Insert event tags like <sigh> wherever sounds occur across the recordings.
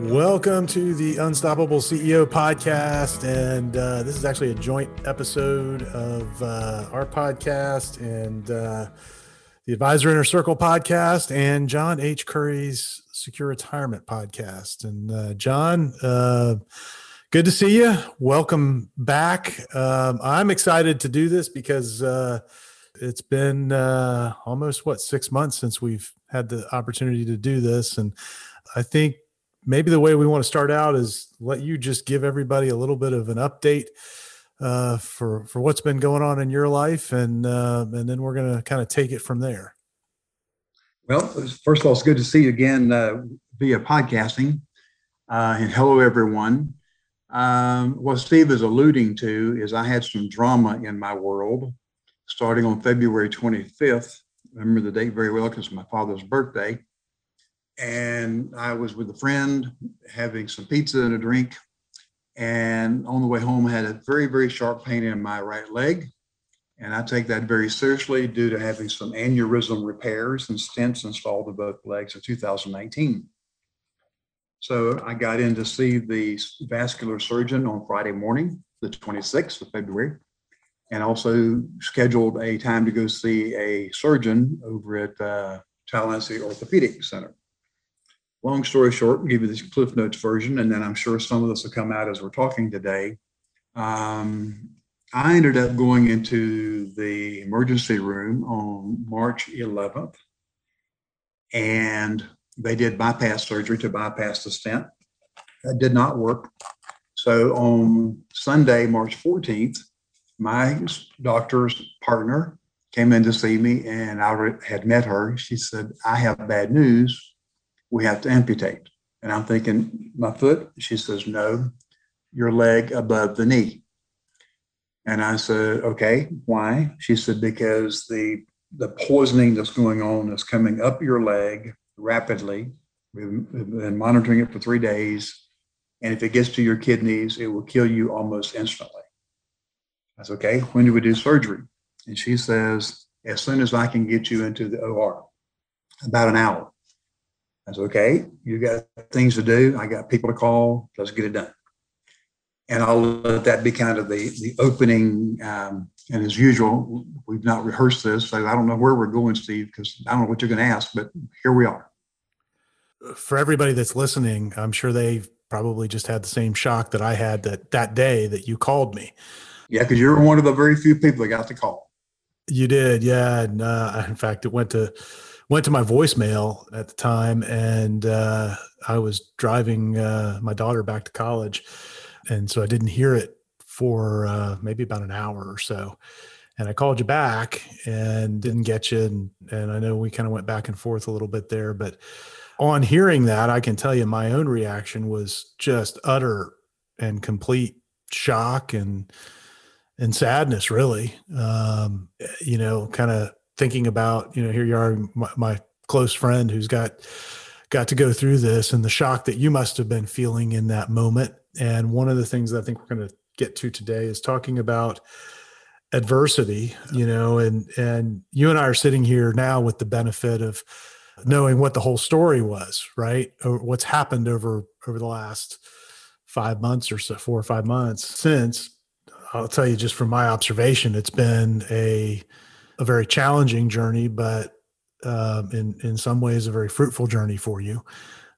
Welcome to the Unstoppable CEO podcast. And uh, this is actually a joint episode of uh, our podcast and uh, the Advisor Inner Circle podcast and John H. Curry's Secure Retirement podcast. And uh, John, uh, good to see you. Welcome back. Um, I'm excited to do this because uh, it's been almost, what, six months since we've had the opportunity to do this. And I think maybe the way we want to start out is let you just give everybody a little bit of an update uh, for for what's been going on in your life, and uh, and then we're going to kind of take it from there. Well, first of all, it's good to see you again uh, via podcasting, uh, and hello everyone. Um, what Steve is alluding to is I had some drama in my world starting on February 25th. I remember the date very well because it's my father's birthday and I was with a friend having some pizza and a drink. And on the way home, I had a very, very sharp pain in my right leg. And I take that very seriously due to having some aneurysm repairs and stents installed in both legs in 2019. So I got in to see the vascular surgeon on Friday morning, the 26th of February, and also scheduled a time to go see a surgeon over at uh, Tallahassee Orthopedic Center long story short, give you this Cliff Notes version, and then I'm sure some of this will come out as we're talking today. Um, I ended up going into the emergency room on March 11th, and they did bypass surgery to bypass the stent. That did not work. So on Sunday, March 14th, my doctor's partner came in to see me, and I had met her. She said, I have bad news we have to amputate. And I'm thinking, my foot? She says, no, your leg above the knee. And I said, okay, why? She said, because the, the poisoning that's going on is coming up your leg rapidly. We've been monitoring it for three days. And if it gets to your kidneys, it will kill you almost instantly. I said, okay, when do we do surgery? And she says, as soon as I can get you into the OR, about an hour. I said, okay, you got things to do. I got people to call. Let's get it done. And I'll let that be kind of the, the opening. Um, and as usual, we've not rehearsed this. So I don't know where we're going, Steve, because I don't know what you're going to ask, but here we are. For everybody that's listening, I'm sure they've probably just had the same shock that I had that that day that you called me. Yeah, because you're one of the very few people that got the call. You did, yeah. And uh, in fact, it went to went to my voicemail at the time and uh, I was driving uh, my daughter back to college. And so I didn't hear it for uh, maybe about an hour or so. And I called you back and didn't get you. And, and I know we kind of went back and forth a little bit there. But on hearing that, I can tell you my own reaction was just utter and complete shock and and sadness really um you know kind of thinking about, you know, here you are, my, my close friend who's got got to go through this and the shock that you must have been feeling in that moment. And one of the things that I think we're going to get to today is talking about adversity, you know, and and you and I are sitting here now with the benefit of knowing what the whole story was, right? Or what's happened over over the last five months or so, four or five months since. I'll tell you just from my observation, it's been a a very challenging journey, but uh, in in some ways a very fruitful journey for you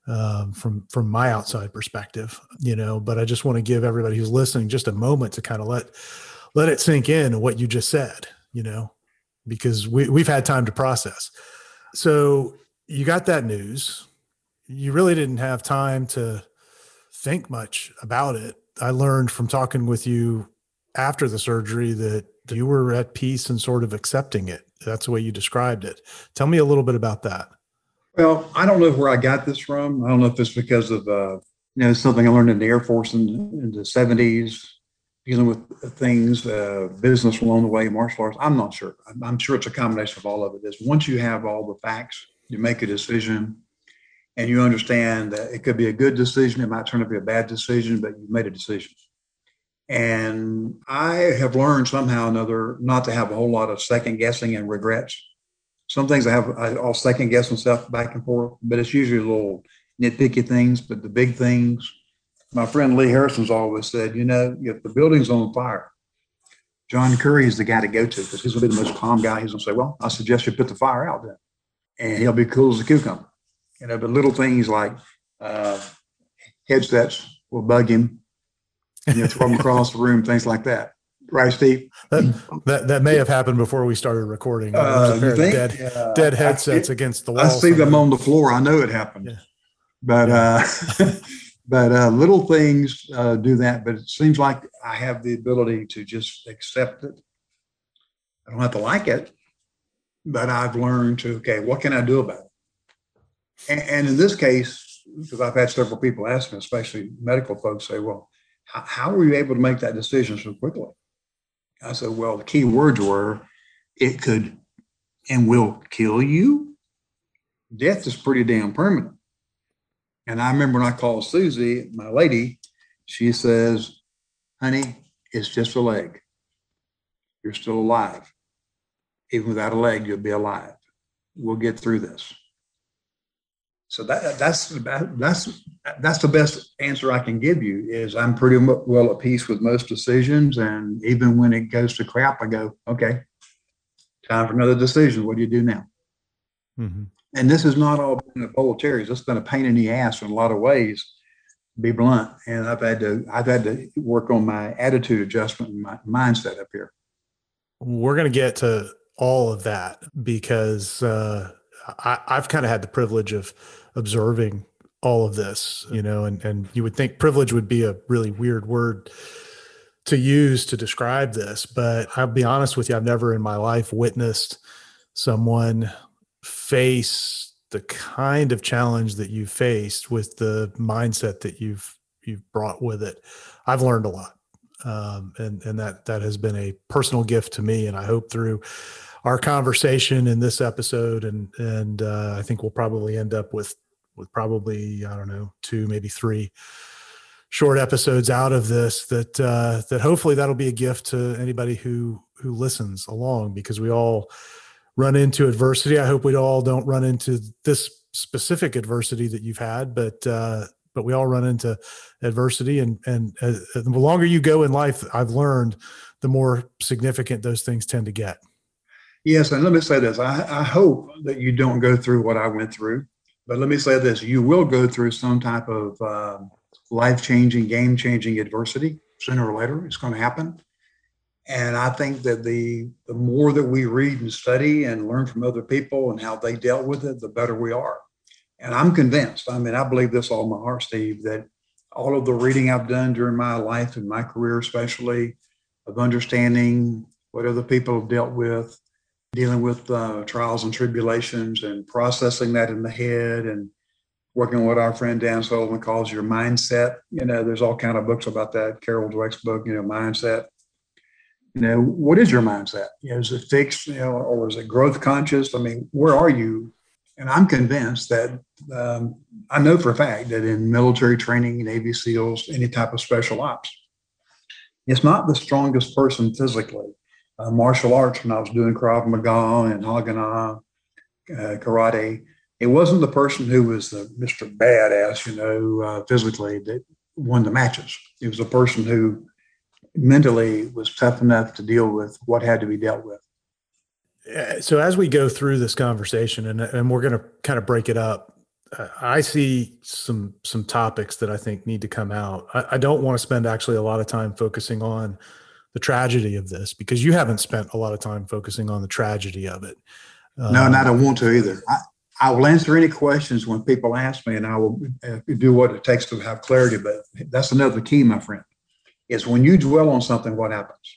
um, from from my outside perspective. You know, but I just want to give everybody who's listening just a moment to kind of let let it sink in what you just said. You know, because we we've had time to process. So you got that news. You really didn't have time to think much about it. I learned from talking with you after the surgery that you were at peace and sort of accepting it. That's the way you described it. Tell me a little bit about that. Well, I don't know where I got this from. I don't know if it's because of uh, you know something I learned in the Air Force in, in the '70s, dealing with things, uh, business along the way, martial arts. I'm not sure. I'm, I'm sure it's a combination of all of it. Is once you have all the facts, you make a decision, and you understand that it could be a good decision. It might turn out to be a bad decision, but you made a decision. And I have learned somehow or another not to have a whole lot of second guessing and regrets. Some things I have, I'll second guess myself back and forth, but it's usually little nitpicky things, but the big things. My friend Lee Harrison's always said, you know, if the building's on fire, John Curry is the guy to go to because he's gonna be the most calm guy. He's gonna say, well, I suggest you put the fire out then. And he'll be cool as a cucumber. You know, but little things like uh, headsets will bug him. You know, throw them across the room, things like that. Right, Steve? That, that, that may have happened before we started recording. Uh, you think? dead, Uh, dead I- headsets against the wall. I see them on the floor. I know it happened. Yeah. But uh, <laughs> but uh, little things uh, do that. But it seems like I have the ability to just accept it. I don't have to like it, but I've learned to okay, what can I do about it? And, and in this case, because I've had several people ask me, especially medical folks, say, "Well, how, were you able to make that decision so quickly?" I said, "Well, the key words were, it could and will kill you." death is pretty damn permanent. And I remember when I called Susie, my lady, she says, honey, it's just a leg. You're still alive. Even without a leg, you'll be alive. We'll get through this. So that, that's that's that's the best answer I can give you is I'm pretty well at peace with most decisions. And even when it goes to crap, I go, okay, time for another decision. What do you do now? Mhm. and this has not all been a bowl of cherries. It's been a pain in the ass in a lot of ways, be blunt. And I've had to I've had to work on my attitude adjustment and my mindset up here. We're going to get to all of that because uh, I, I've kind of had the privilege of observing all of this, you know, and, and you would think privilege would be a really weird word to use to describe this, but I'll be honest with you, I've never in my life witnessed someone face the kind of challenge that you faced with the mindset that you've you've brought with it. I've learned a lot um, and and that that has been a personal gift to me. And I hope through our conversation in this episode, and and uh, I think we'll probably end up with with probably I don't know two maybe three short episodes out of this that uh, that hopefully that'll be a gift to anybody who who listens along because we all run into adversity. I hope we all don't run into this specific adversity that you've had, but uh, but we all run into adversity and and uh, the longer you go in life i've learned the more significant those things tend to get Yes, and let me say this. I, I hope that you don't go through what I went through, but let me say this: you will go through some type of um, life-changing, game-changing adversity sooner or later. It's going to happen, and I think that the the more that we read and study and learn from other people and how they dealt with it, the better we are. And I'm convinced. I mean, I believe this all my heart, Steve, that all of the reading I've done during my life and my career, especially of understanding what other people have dealt with dealing with uh, trials and tribulations and processing that in the head and working with what our friend Dan Sullivan calls your mindset. You know, there's all kind of books about that. Carol Dweck's book, you know, mindset. You know, what is your mindset? You know, is it fixed, you know, or is it growth conscious? I mean, where are you? And I'm convinced that um, I know for a fact that in military training, Navy SEALs, any type of special ops, it's not the strongest person physically uh, martial arts when I was doing Krav Maga and Haganah, uh, karate. It wasn't the person who was the Mr. Badass, you know, uh, physically that won the matches. It was the person who mentally was tough enough to deal with what had to be dealt with. Uh, so as we go through this conversation and, and we're going to kind of break it up uh, i see some some topics that i think need to come out I, I don't want to spend actually a lot of time focusing on the tragedy of this because you haven't spent a lot of time focusing on the tragedy of it no, and I don't want to either. I, I will answer any questions when people ask me, and I will uh, do what it takes to have clarity. But that's another key, my friend, is when you dwell on something, what happens?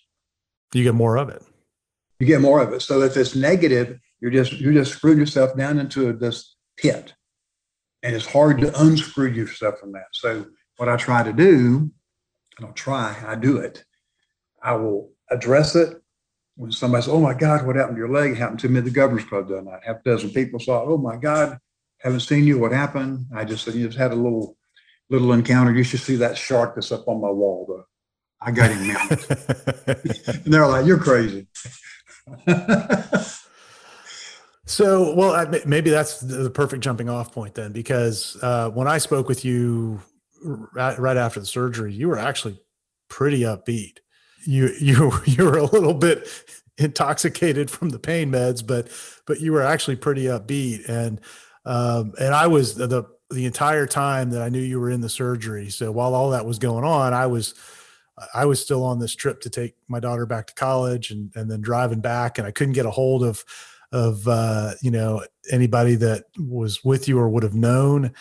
you get more of it You get more of it. So if it's negative, you're just you're just screwing yourself down into this pit, and it's hard to unscrew yourself from that. So what I try to do, I don't try, I do it. I will address it when somebody says, "Oh my God, what happened to your leg?" It happened to me at the Governor's Club that night. Half a dozen people saw, "Oh my God, haven't seen you. What happened?" I just said, "You just had a little little encounter. You should see that shark that's up on my wall, though. I got him mounted." <laughs> and they're like, "You're crazy." <laughs> So, well, maybe that's the perfect jumping off point then, because uh, when I spoke with you right, right after the surgery, you were actually pretty upbeat. You you <laughs> you were a little bit intoxicated from the pain meds, but but you were actually pretty upbeat, and um, and I was the the entire time that I knew you were in the surgery. So while all that was going on, I was I was still on this trip to take my daughter back to college and and then driving back, and I couldn't get a hold of of uh, you know anybody that was with you or would have known.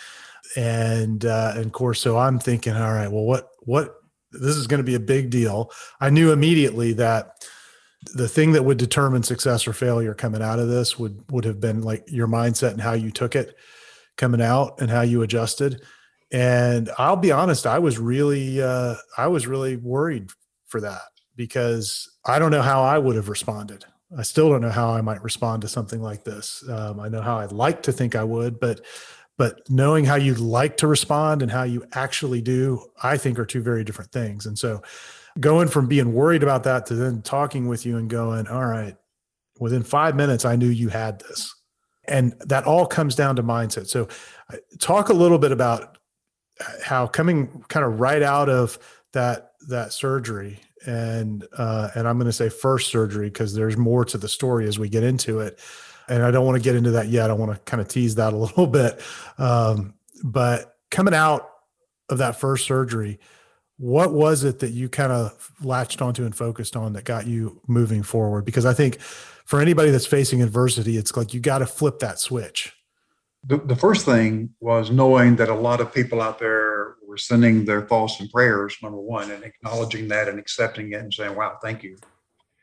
And uh, and of course so i'm thinking all right well what what this is going to be a big deal. I knew immediately that the thing that would determine success or failure coming out of this would would have been like your mindset and how you took it coming out and how you adjusted. And i'll be honest i was really uh, i was really worried for that because i don't know how i would have responded. I still don't know how I might respond to something like this. Um, I know how I'd like to think I would, but but knowing how you'd like to respond and how you actually do, I think are two very different things. And so, going from being worried about that to then talking with you and going, all right, within five minutes, I knew you had this, and that all comes down to mindset. So, uh, talk a little bit about how coming kind of right out of that that surgery and uh, and I'm going to say first surgery because there's more to the story as we get into it, and I don't want to get into that yet. I want to kind of tease that a <laughs> little bit, um, but coming out of that first surgery, what was it that you kind of latched onto and focused on that got you moving forward? Because I think for anybody that's facing adversity, it's like you got to flip that switch. The, the first thing was knowing that a lot of people out there were sending their thoughts and prayers, number one, and acknowledging that and accepting it and saying, wow, thank you.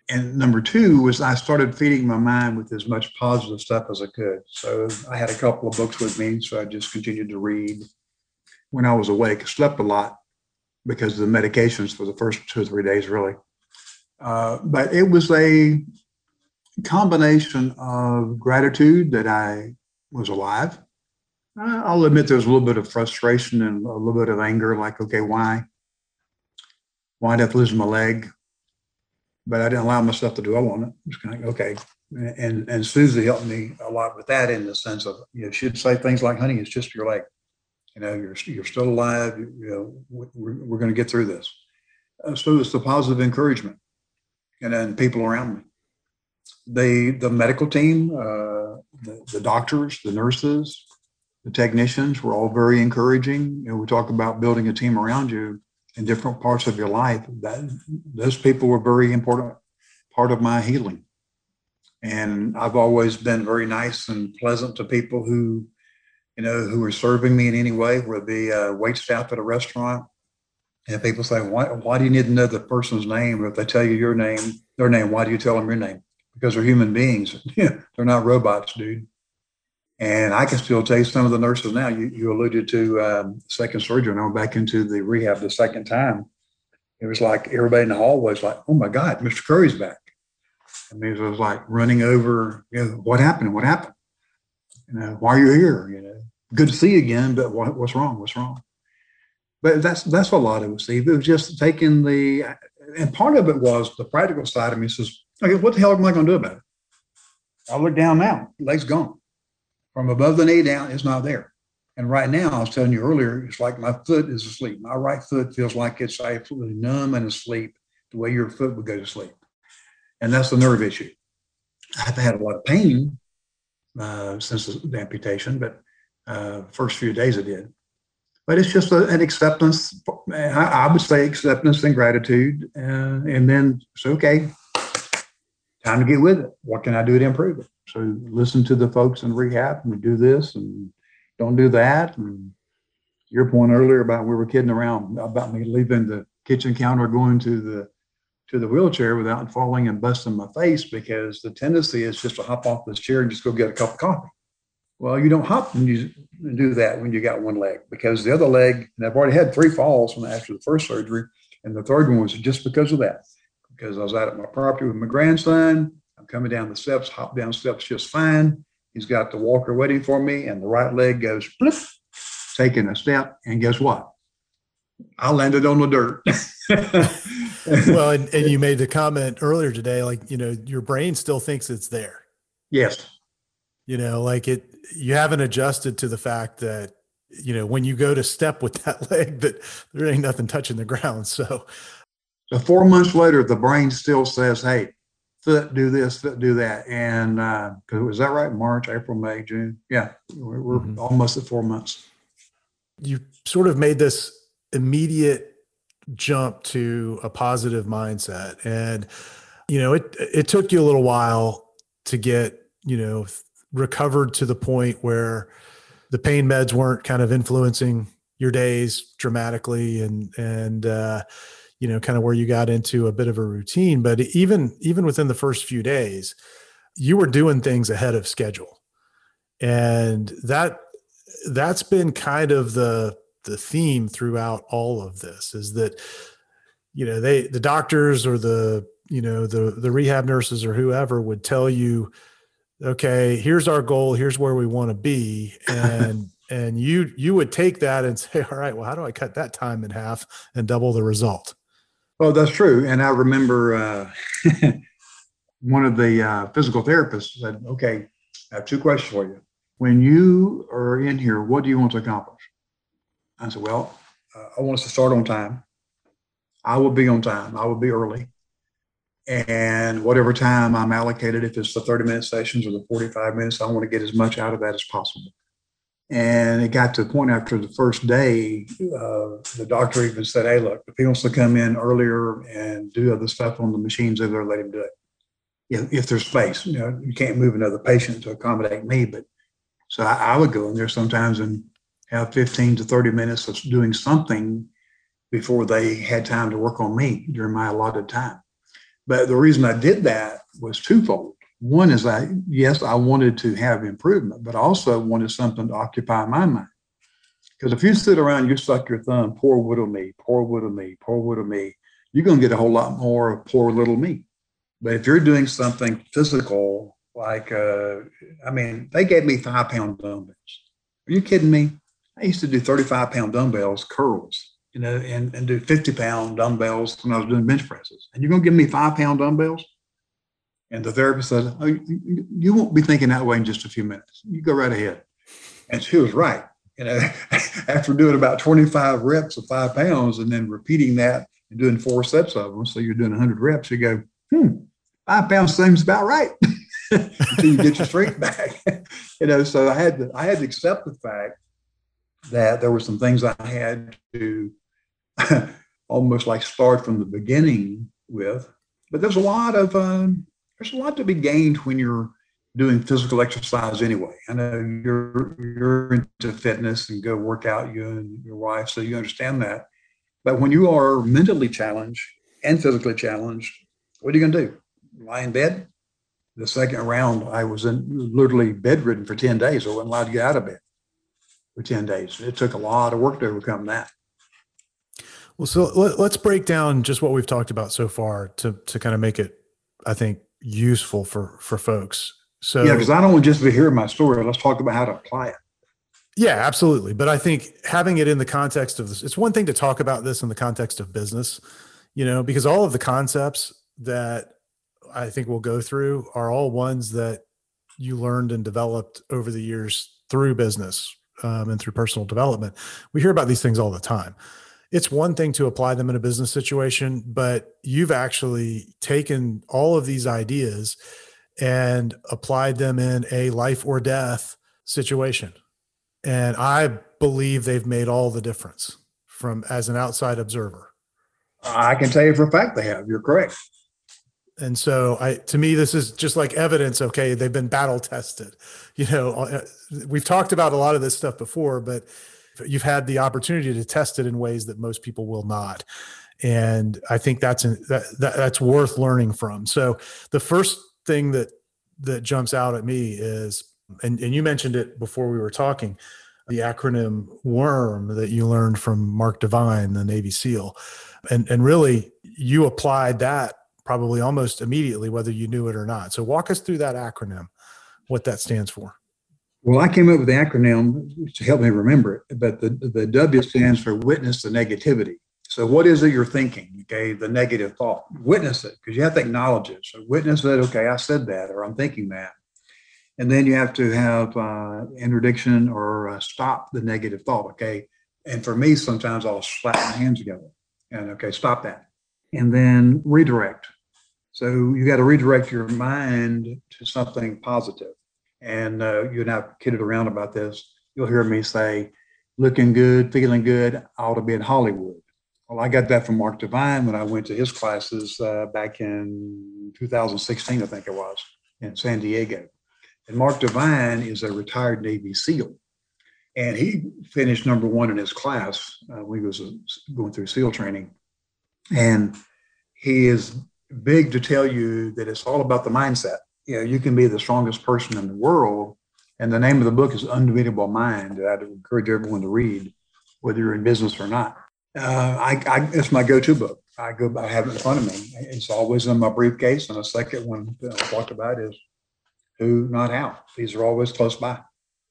And number two was I started feeding my mind with as much positive stuff as I could. So I had a couple of books with me, so I just continued to read. When I was awake, I slept a lot because of the medications for the first two or three days, really. Uh, but it was a combination of gratitude that I was alive I'll admit there was a little bit of frustration and a little bit of anger, like, okay, why? Why did I lose my leg? But I didn't allow myself to dwell on it. Just kind of okay. And and Susie helped me a lot with that in the sense of you know she'd say things like, "Honey, it's just your leg. You know, you're you're still alive. You know, we're, we're going to get through this." Uh, so it's the positive encouragement, and then people around me. They the medical team, uh, the, the doctors, the nurses, the technicians were all very encouraging. You know, we talk about building a team around you in different parts of your life. That those people were very important part of my healing. And I've always been very nice and pleasant to people who, you know, who are serving me in any way, whether be wait staff at a restaurant. And people say, why, why do you need to know the person's name? Or if they tell you your name, their name, why do you tell them your name? Because they're human beings. <laughs> they're not robots, dude. And I can still you some of the nurses now. You, you alluded to um, second surgery, and I went back into the rehab the second time. It was like everybody in the hallway was like, "Oh my God, Mr. Curry's back!" I mean, it was like running over. You know, what happened? What happened? You know, why are you here? You know, good to see you again, but what, what's wrong? What's wrong? But that's that's a lot of it, Steve. It was just taking the, and part of it was the practical side of me says, "Okay, what the hell am I going to do about it?" I look down now, leg's gone from above the knee down is not there. And right now, I was telling you earlier, it's like my foot is asleep. My right foot feels like it's absolutely numb and asleep, the way your foot would go to sleep. And that's the nerve issue. I've had a lot of pain uh, since the amputation, but uh, first few days I did. But it's just a, an acceptance. I, I, would say acceptance and gratitude, uh, and then it's okay. Time to get with it. What can I do to improve it? So listen to the folks in rehab and do this and don't do that. And your point earlier about we were kidding around about me leaving the kitchen counter going to the to the wheelchair without falling and busting my face because the tendency is just to hop off this chair and just go get a cup of coffee. Well, you don't hop and you do that when you got one leg because the other leg, and I've already had three falls when after the first surgery, and the third one was just because of that. Because I was out at my property with my grandson, I'm coming down the steps, hop down steps just fine. He's got the walker waiting for me, and the right leg goes taking a step, and guess what? I landed on the dirt. <laughs> well, and, and you made the comment earlier today, like, you know, your brain still thinks it's there. Yes. You know, like it, you haven't adjusted to the fact that, you know, when you go to step with that <laughs> leg, that there ain't nothing touching the ground. So, so four months later, the brain still says, "Hey, foot do this, foot do that," and uh, was that right? March, April, May, June. Yeah, we're, we're mm-hmm. almost at four months. You sort of made this immediate jump to a positive mindset, and you know it it took you a little while to get you know recovered to the point where the pain meds weren't kind of influencing your days dramatically and and uh, you know kind of where you got into a bit of a routine but even even within the first few days you were doing things ahead of schedule and that that's been kind of the the theme throughout all of this is that you know they the doctors or the you know the the rehab nurses or whoever would tell you okay, here's our goal, here's where we want to be. And <laughs> and you you would take that and say, all right, well, how do I cut that time in half and double the result? Well, that's true. And I remember uh, <laughs> one of the uh, physical therapists said, okay, I have two questions for you. When you are in here, what do you want to accomplish? I said, well, uh, I want us to start on time. I will be on time. I will be early and whatever time I'm allocated, if it's the 30 minute sessions or the 45 minutes, I want to get as much out of that as possible. And it got to the point after the first day, uh, the doctor even said, Hey, look, if he wants to come in earlier and do other stuff on the machines over there, let him do it. If, if there's space, you know, you can't move another patient to accommodate me. But so I, I would go in there sometimes and have 15 to 30 minutes of doing something before they had time to work on me during my allotted time. But the reason I did that was twofold. One is I, yes, I wanted to have improvement, but also wanted something to occupy my mind. Because if you sit around, you suck your thumb, poor little me, poor little me, poor little me, you're going to get a whole lot more poor little me. But if you're doing something physical, like, uh, I mean, they gave me five pound dumbbells. Are you kidding me? I used to do 35 pound dumbbells, curls you know, and, and do 50 pound dumbbells when I was doing bench presses. And you're going to give me five pound dumbbells? And the therapist said, oh, you, won't be thinking that way in just a few minutes. You go right ahead. And she was right. You know, <laughs> after doing about 25 reps of five pounds and then repeating that and doing four sets of them, so you're doing 100 reps, you go, hmm, five pounds seems about right <laughs> until you get your strength back. <laughs> you know, so I had to I had to accept the fact that there were some things I had to almost like start from the beginning with. But there's a lot of um, there's a lot to be gained when you're doing physical exercise anyway. I know you're you're into fitness and go work out you and your wife, so you understand that. But when you are mentally challenged and physically challenged, what are you going to do? Lie in bed? The second round, I was in, literally bedridden for 10 days. I wasn't allowed to get out of bed for 10 days. It took a lot of work to overcome that. Well, so let, us break down just what we've talked about so far to to kind of make it, I think, useful for for folks. So yeah, because I don't want just to hear my story. Let's talk about how to apply it. Yeah, absolutely. But I think having it in the context of this, it's one thing to talk about this in the context of business, you know, because all of the concepts that I think we'll go through are all ones that you learned and developed over the years through business um, and through personal development. We hear about these things all the time it's one thing to apply them in a business situation, but you've actually taken all of these ideas and applied them in a life or death situation. And I believe they've made all the difference from as an outside observer. I can tell you for a fact they have. You're correct. And so I to me this is just like evidence okay they've been battle tested. You know, uh, we've talked about a lot of this stuff before but you've had the opportunity to test it in ways that most people will not. And i think that's an, that, that that's worth learning from. So the first thing that that jumps out at me is and, and you mentioned it before we were talking the acronym worm that you learned from mark divine the navy seal. And and really you applied that probably almost immediately whether you knew it or not. So walk us through that acronym what that stands for well, I came up with the acronym to help me remember it, but the, the W stands for witness the negativity. So, what is it you're thinking? Okay, the negative thought. Witness it because you have to acknowledge it. So, witness that, okay, I said that or I'm thinking that. And then you have to have uh, interdiction or uh, stop the negative thought. Okay. And for me, sometimes I'll slap my hands together and okay, stop that. And then redirect. So you got to redirect your mind to something positive. And uh, you and I kidded around about this. You'll hear me say, looking good, feeling good, I ought to be in Hollywood. Well, I got that from Mark Divine when I went to his classes uh, back in 2016, I think it was, in San Diego. And Mark Divine is a retired Navy SEAL. And he finished number one in his class uh, when he was uh, going through SEAL training. And he is big to tell you that it's all about the mindset. You know, you can be the strongest person in the world. And the name of the book is Unbeatable Mind I'd encourage everyone to read, whether you're in business or not. Uh, I, I, it's my go-to book. I go, I have it in front of me. It's always in my briefcase. And the second one that I talked about is who, not how. These are always close by.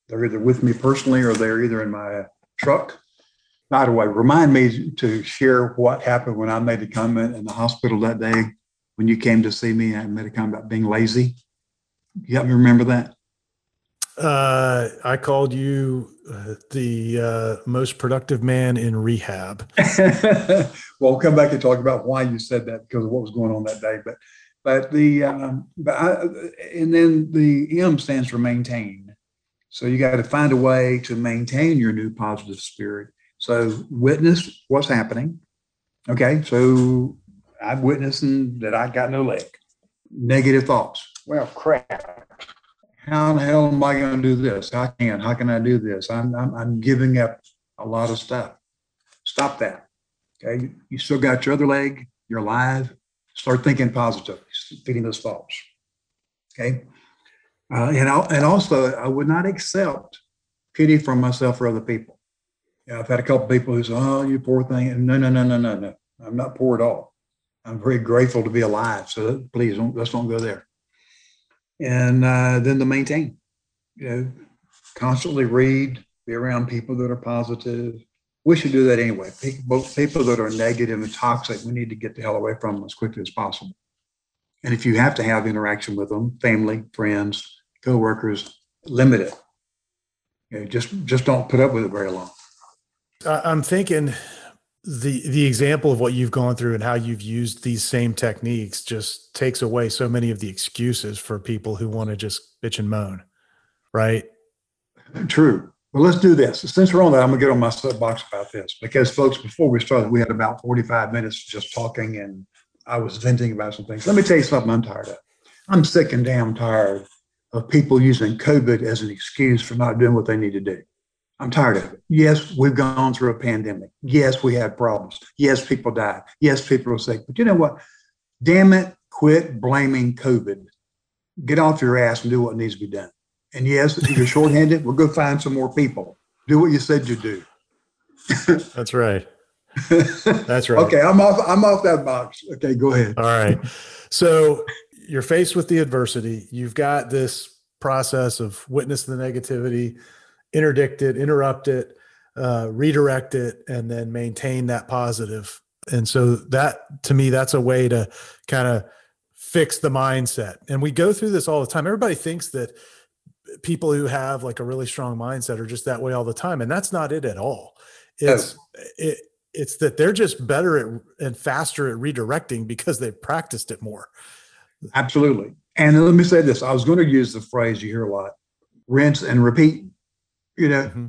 They're either with me personally or they're either in my truck. By the way, remind me to share what happened when I made a comment in the hospital that day when you came to see me. I made a comment about being lazy. You help me remember that? Uh, I called you uh, the uh, most productive man in rehab. <laughs> well, we'll come back and talk about why you said that because of what was going on that day. But, but the, um, but I, and then the M stands for maintain. So you got to find a way to maintain your new positive spirit. So witness what's happening. Okay, so I'm witnessing that I got no leg. Negative thoughts. Well, crap how the hell am I going to do this? How can how can I do this? I'm, I'm I'm giving up a lot of stuff. Stop that. Okay, you still got your other leg. You're alive. Start thinking positive, feeding those thoughts. Okay, uh, and I, and also I would not accept pity from myself or other people. Know, I've had a couple people who say, "Oh, you poor thing," and no, no, no, no, no, no. I'm not poor at all. I'm very grateful to be alive. So please don't let's don't go there and uh, then to maintain. You know, constantly read, be around people that are positive. We should do that anyway. People, people that are negative and toxic, we need to get the hell away from them as quickly as possible. And if you have to have interaction with them, family, friends, coworkers, limit it. You know, just just don't put up with it very long. I'm thinking the the example of what you've gone through and how you've used these same techniques just takes away so many of the excuses for people who want to just bitch and moan right? True. Well let's do this. Since we're on that i'm going to get on my soapbox about this because folks before we started we had about 45 minutes just talking and i was venting about some things. Let me tell you something i'm tired of. I'm sick and damn tired of people using covid as an excuse for not doing what they need to do I'm tired of it. Yes, we've gone through a pandemic. Yes, we had problems. Yes, people died. Yes, people are sick. But you know what? Damn it, quit blaming COVID. Get off your ass and do what needs to be done. And yes, if you're shorthanded, we'll go find some more people. Do what you said you'd do. <laughs> That's right. That's right. okay, I'm off. I'm off that box. Okay, go ahead. All right. So you're faced with the adversity. You've got this process of witness the negativity, interdict it, interrupt it, uh, redirect it, and then maintain that positive. And so that to me, that's a way to kind of fix the mindset. And we go through this all the time. Everybody thinks that people who have like a really strong mindset are just that way all the time, and that's not it at all. It's it, it's that they're just better at and faster at redirecting because they've practiced it more. Absolutely. And let me say this: I was going to use the phrase you hear a lot: rinse and repeat you know, mm-hmm.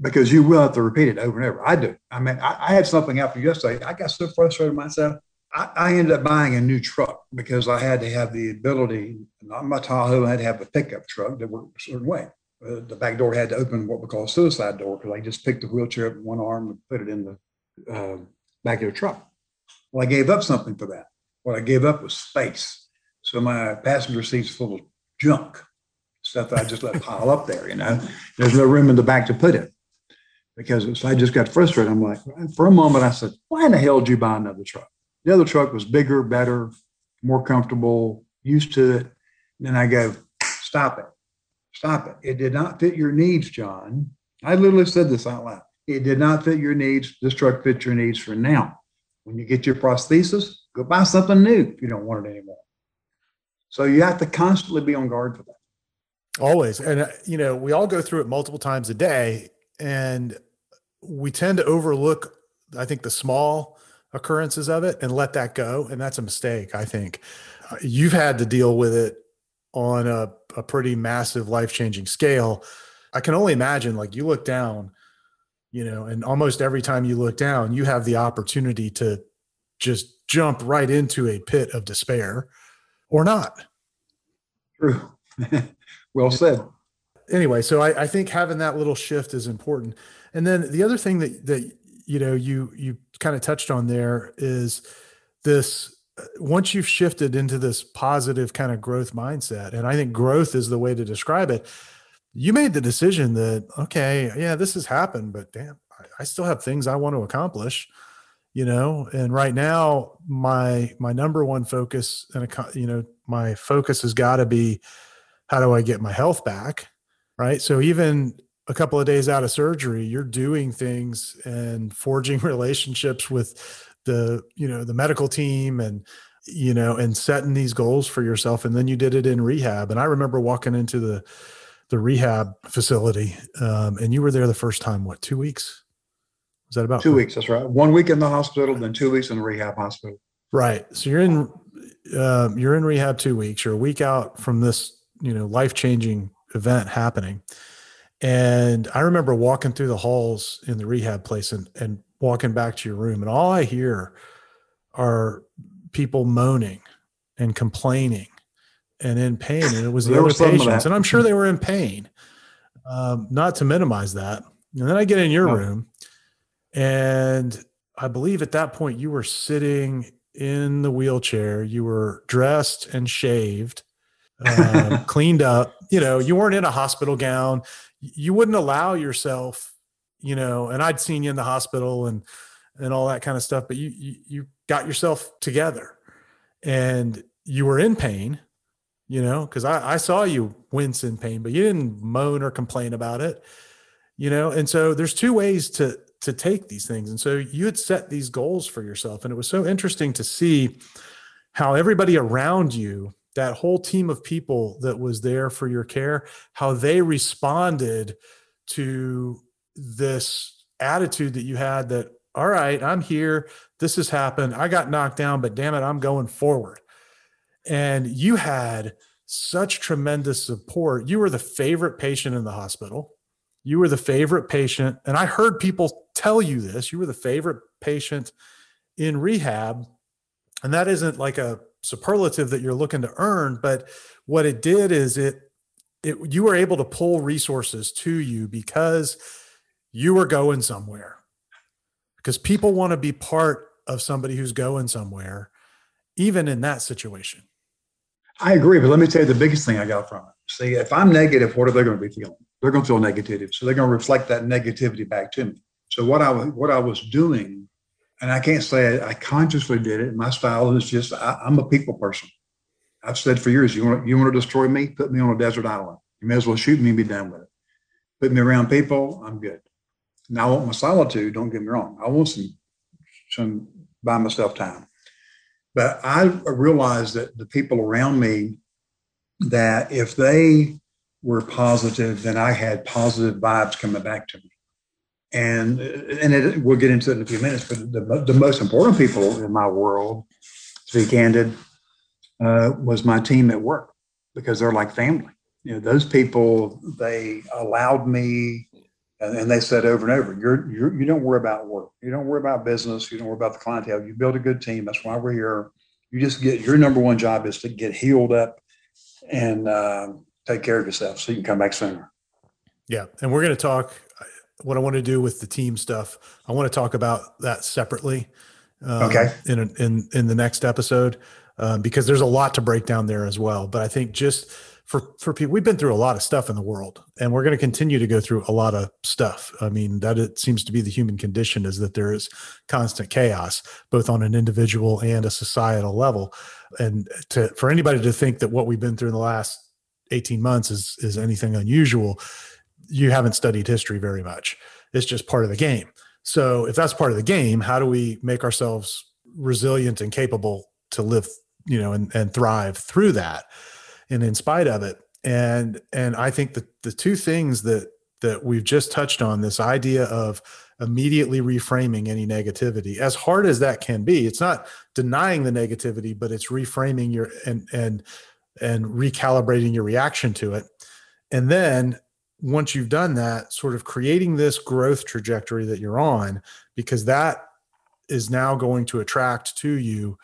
because you will have to repeat it over and over. I do. I mean, I, I had something happen yesterday. I got so frustrated myself. I, I, ended up buying a new truck because I had to have the ability, not my Tahoe, I had to have a pickup truck that worked a certain way. Uh, the back door had to open what we call a suicide door because I just picked the wheelchair up with one arm and put it in the uh, back of the truck. Well, I gave up something for that. What I gave up was space. So my passenger seat's full of junk stuff that I just let pile up there, you know. There's no room in the back to put it. Because I just got frustrated. I'm like, for a moment, I said, why in the hell did you buy another truck? The other truck was bigger, better, more comfortable, used to it. And then I go, stop it. Stop it. It did not fit your needs, John. I literally said this out loud. It did not fit your needs. This truck fits your needs for now. When you get your prosthesis, go buy something new if you don't want it anymore. So you have to constantly be on guard for that. Always. And, uh, you know, we all go through it multiple times a day and we tend to overlook, I think, the small occurrences of it and let that go. And that's a mistake, I think. You've had to deal with it on a, a pretty massive life changing scale. I can only imagine, like, you look down, you know, and almost every time you look down, you have the opportunity to just jump right into a pit of despair or not. True. <laughs> well said. Anyway, so I, I think having that little shift is important. And then the other thing that that you know you you kind of touched on there is this uh, once you've shifted into this positive kind of growth mindset and i think growth is the way to describe it you made the decision that okay yeah this has happened but damn I, I still have things i want to accomplish you know and right now my my number one focus and you know my focus has got to be how do i get my health back right? So even a couple of days out of surgery you're doing things and forging <laughs> relationships with the you know the medical team and you know and setting these goals for yourself. And then you did it in rehab. And i remember walking into the the rehab facility um, and you were there the first time what two weeks? Was that about two weeks that's right. One week in the hospital then two weeks in the rehab hospital. Right. So you're in uh, you're in rehab two weeks. You're a week out from this you know life changing event happening and I remember walking through the halls in the rehab place and, and walking back to your room, and all I hear are people moaning and complaining and in pain. And it was the other patients, and I'm sure they were in pain. Um, not to minimize that. And then I get in your room, and I believe at that point you were sitting in the wheelchair. You were dressed and shaved, um, <laughs> cleaned up. You know, you weren't in a hospital gown you wouldn't allow yourself, you know, and I'd seen you in the hospital and and all that kind of stuff, but you you, you got yourself together and you were in pain, you know, because I, I saw you wince in pain, but you didn't moan or complain about it, you know. And so there's two ways to to take these things. And so you had set these goals for yourself. And it was so interesting to see how everybody around you that whole team of people that was there for your care, how they responded to this attitude that you had that, all right, I'm here. This has happened. I got knocked down, but damn it, I'm going forward. And you had such tremendous support. You were the favorite patient in the hospital. You were the favorite patient. And I heard people tell you this. You were the favorite patient in rehab. And that isn't like a superlative that you're looking to earn but what it did is it it you were able to pull resources to you because you were going somewhere. Because people want to be part of somebody who's going somewhere even in that situation. I agree but let me tell you the biggest thing i got from it. See if i'm negative what are they going to be feeling? They're going to feel negative so they're going to reflect that negativity back to me. So what i what i was doing and I can't say I, I consciously did it. My style is just I, am a people person. I've said for years, you want you want to destroy me, put me on a desert island. You may as well shoot me and be done with it. Put me around people, I'm good. Now I want my solitude. Don't get me wrong. I want some some by myself time. But I realized that the people around me, that if they were positive, then I had positive vibes coming back to me and and it, we'll get into it in a few minutes. But the, the most important people in my world, to be candid, uh, was my team at work because they're like family. You know, those people they allowed me, and, and they said over and over, "You're, you're you don't worry about work. You don't worry about business. You don't worry about the clientele. You build a good team. That's why we're here. You just get your number one job is to get healed up and uh, take care of yourself so you can come back sooner." Yeah, and we're going to talk what I want to do with the team stuff. I want to talk about that separately. Um, okay. In in in the next episode, um, because there's a lot to break down there as well. But I think just for for people, we've been through a lot of stuff in the world, and we're going to continue to go through a lot of stuff. I mean, that it seems to be the human condition is that there is constant chaos, both on an individual and a societal level. And to for anybody to think that what we've been through in the last 18 months is is anything unusual you haven't studied history very much. It's just part of the game. So if that's part of the game, how do we make ourselves resilient and capable to live, you know, and, and thrive through that and in spite of it? and and i think that the two things that that we've just touched on this idea of immediately reframing any negativity as hard as that can be it's not denying the negativity but it's reframing your and and and recalibrating your reaction to it and then once you've done that sort of creating this growth trajectory that you're on because that is now going to attract to you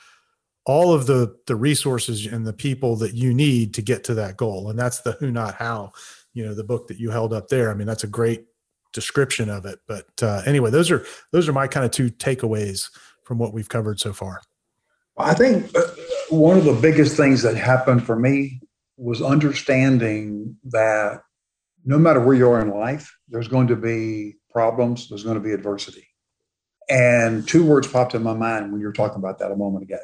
all of the the resources and the people that you need to get to that goal. And that's the who not how you know the book that you held up there. I mean that's a great description of it. But uh, anyway those are those are my kind of two takeaways from what we've covered so far. I think uh, one of the biggest things that happened for me was understanding that no matter where you are in life there's going to be problems there's going to be adversity and two words popped in my mind when you were talking about that a moment ago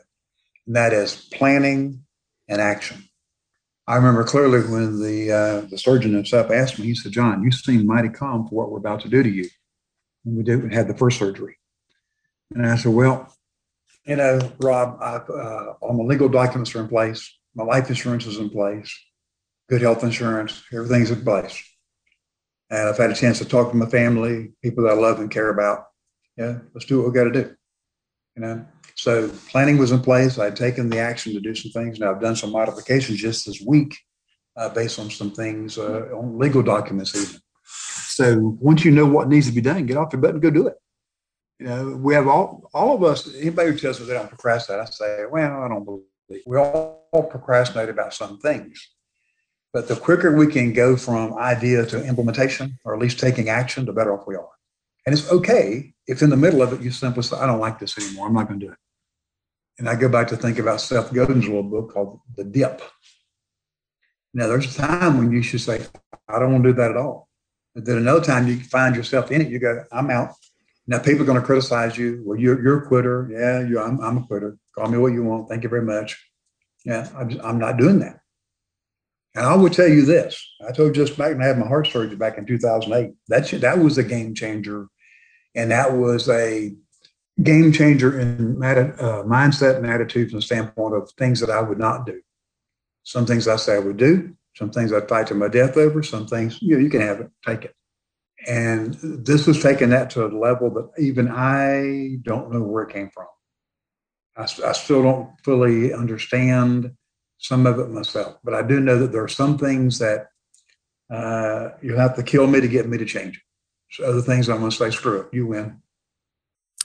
and that is planning and action. I remember clearly when the uh, the surgeon himself asked me, he said, "John, you seem mighty calm for what we're about to do to you." And we did we had the first surgery, and I said, "Well, you know, Rob, uh, all my legal documents are in place, my life insurance is in place, good health insurance, everything's in place, and I've had a chance to talk to my family, people that I love and care about. Yeah, let's do what we got to do." You know, so planning was in place. I'd taken the action to do some things. Now I've done some modifications just this week uh, based on some things uh, on legal documents even. So once you know what needs to be done, get off your butt and go do it. You know, we have all all of us. Anybody who tells me they don't procrastinate, I say, well, I don't believe. it. We all procrastinate about some things, but the quicker we can go from idea to implementation, or at least taking action, the better off we are. And it's okay if in the middle of it you simply say, I don't like this anymore. I'm not going to do it. And I go back to think about Seth Godin's little book called The Dip. Now, there's a time when you should say, I don't want to do that at all. But then another time you find yourself in it, you go, I'm out. Now, people are going to criticize you. Well, you're, you're a quitter. Yeah, I'm, I'm a quitter. Call me what you want. Thank you very much. Yeah, I'm, I'm not doing that. And I will tell you this I told just back when I had my heart surgery back in 2008. That, that was a game changer and that was a game changer in uh, mindset and attitude from the standpoint of things that I would not do. Some things I say I would do, some things I'd fight to my death over, some things, you know, you can have it, take it. And this was taking that to a level that even I don't know where it came from. I, I still don't fully understand some of it myself, but I do know that there are some things that uh, you have to kill me to get me to change it other things I'm going to say, screw it, you win.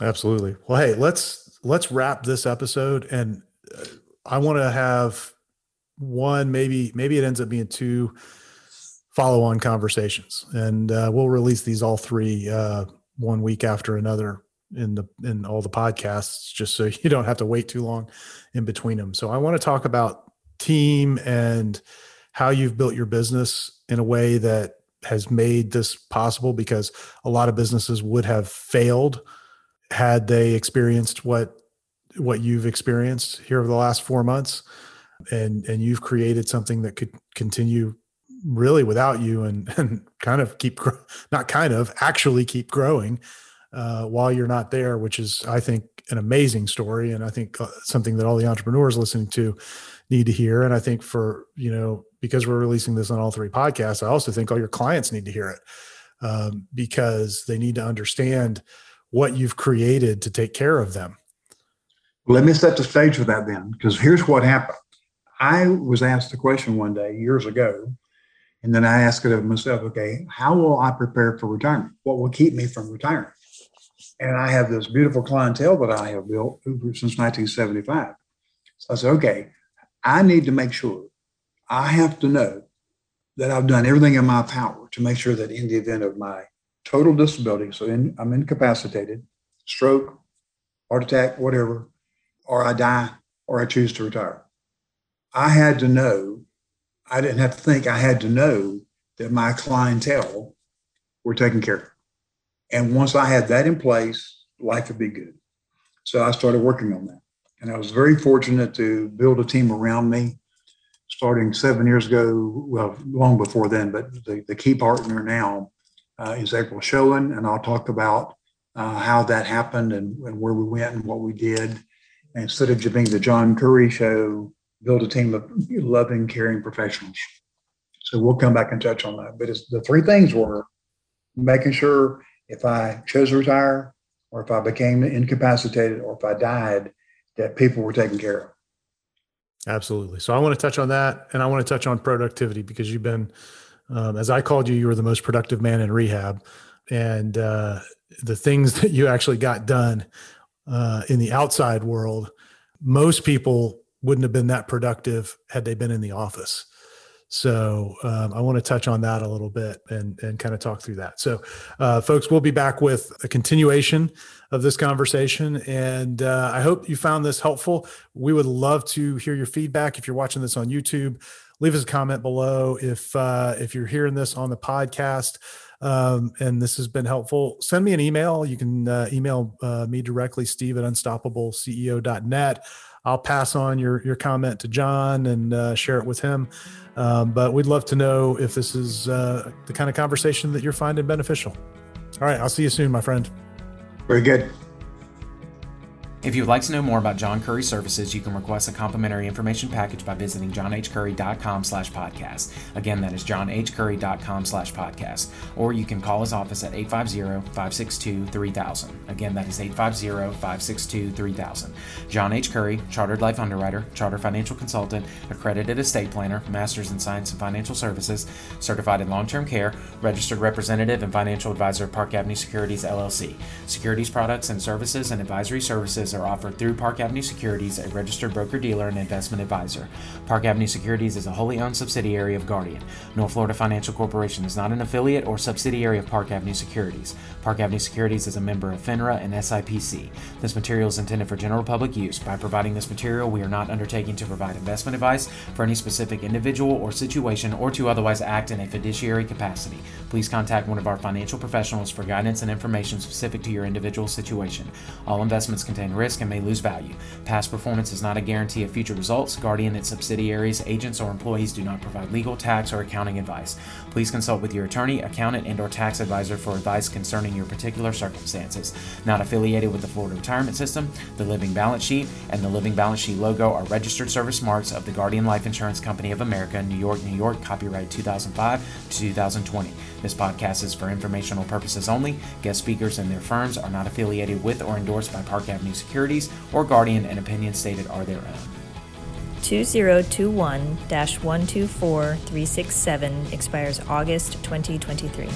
Absolutely. Well, hey, let's let's wrap this episode, and uh, I want to have one, maybe maybe it ends up being two follow-on conversations, and uh, we'll release these all three uh, one week after another in the in all the podcasts, just so <laughs> you don't have to wait too long in between them. So I want to talk about team and how you've built your business in a way that has made this possible because a lot of businesses would have failed had they experienced what what you've experienced here over the last four months. And and you've created something that could continue really without you and <laughs> and kind of keep not kind of actually keep growing uh, while you're not there which is i think an amazing story. And i think uh, something that all the entrepreneurs listening to need to hear and i think for you know because we're releasing this on all three podcasts, I also think all your clients need to hear it um, because they need to understand what you've created to take care of them. Let me set the stage for that then, because here's what happened. I was asked the question one day years ago, and then I asked it of myself, okay, how will I prepare for retirement? What will keep me from retiring? And I have this beautiful clientele that I have built since 1975. So I said, okay, I need to make sure I have to know that I've done everything in my power to make sure that in the event of my total disability, so in, I'm incapacitated, stroke, heart attack, whatever, or I die or I choose to retire. I had to know, I didn't have to think, I had to know that my clientele were taken care of. And once I had that in place, life would be good. So I started working on that. And I was very fortunate to build a team around me starting seven years ago, well, long before then, but the, the key partner now uh, is April Schoen, and I'll talk about uh, how that happened and, and, where we went and what we did. And instead of just being the John Curry show, build a team of loving, caring professionals. So we'll come back and touch on that. But the three things were making sure if I chose to retire, or if I became incapacitated, or if I died, that people were taken care of. Absolutely. So I want to touch on that, and I want to touch on productivity because you've been, um, as I called you, you were the most productive man in rehab, and uh, the things <laughs> that you actually got done uh, in the outside world, most people wouldn't have been that productive had they been in the office. So um, I want to touch on that a little bit and and kind of talk through that. So, uh, folks, we'll be back with a continuation of this conversation, and uh, I hope you found this helpful. We would love to hear your feedback. If you're watching this on YouTube, leave us a comment below. If uh, if you're hearing this on the podcast. Um, and this has been helpful. Send me an email. You can uh, email uh, me directly, steve at unstoppableceo.net. I'll pass on your your comment to John and uh, share it with him. Um, but we'd love to know if this is uh, the kind of conversation that you're finding beneficial. All right, I'll see you soon, my friend. Very good. If you would like to know more about John Curry services, you can request a complimentary information package by visiting johnhcurry.com slash podcast. Again, that is johnhcurry.com slash podcast. Or you can call his office at 850-562-3000. Again, that is 850-562-3000. John H. Curry, Chartered Life Underwriter, Charter Financial Consultant, Accredited Estate Planner, Masters in Science and Financial Services, Certified in Long-Term Care, Registered Representative and Financial Advisor of Park Avenue Securities, LLC. Securities products and services and advisory services are offered through Park Avenue Securities, a registered broker dealer and investment advisor. Park Avenue Securities is a wholly owned subsidiary of Guardian. North Florida Financial Corporation is not an affiliate or subsidiary of Park Avenue Securities. Park Avenue Securities is a member of FINRA and SIPC. This material is intended for general public use. By providing this material, we are not undertaking to provide investment advice for any specific individual or situation or to otherwise act in a fiduciary capacity. Please contact one of our financial professionals for guidance and information specific to your individual situation. All investments contain risk risk and may lose value. Past performance is not a guarantee of future results. Guardian, and its subsidiaries, agents, or employees do not provide legal, tax, or accounting advice. Please consult with your attorney, accountant, and/or tax advisor for advice concerning your particular circumstances. Not affiliated with the Florida Retirement System, the Living Balance Sheet, and the Living Balance Sheet logo are registered service marks of the Guardian Life Insurance Company of America, New York, New York, copyright 2005 to 2020. This podcast is for informational purposes only. Guest speakers and their firms are not affiliated with or endorsed by Park Avenue Securities or Guardian, and opinions stated are their own. 2021 124367 expires August 2023.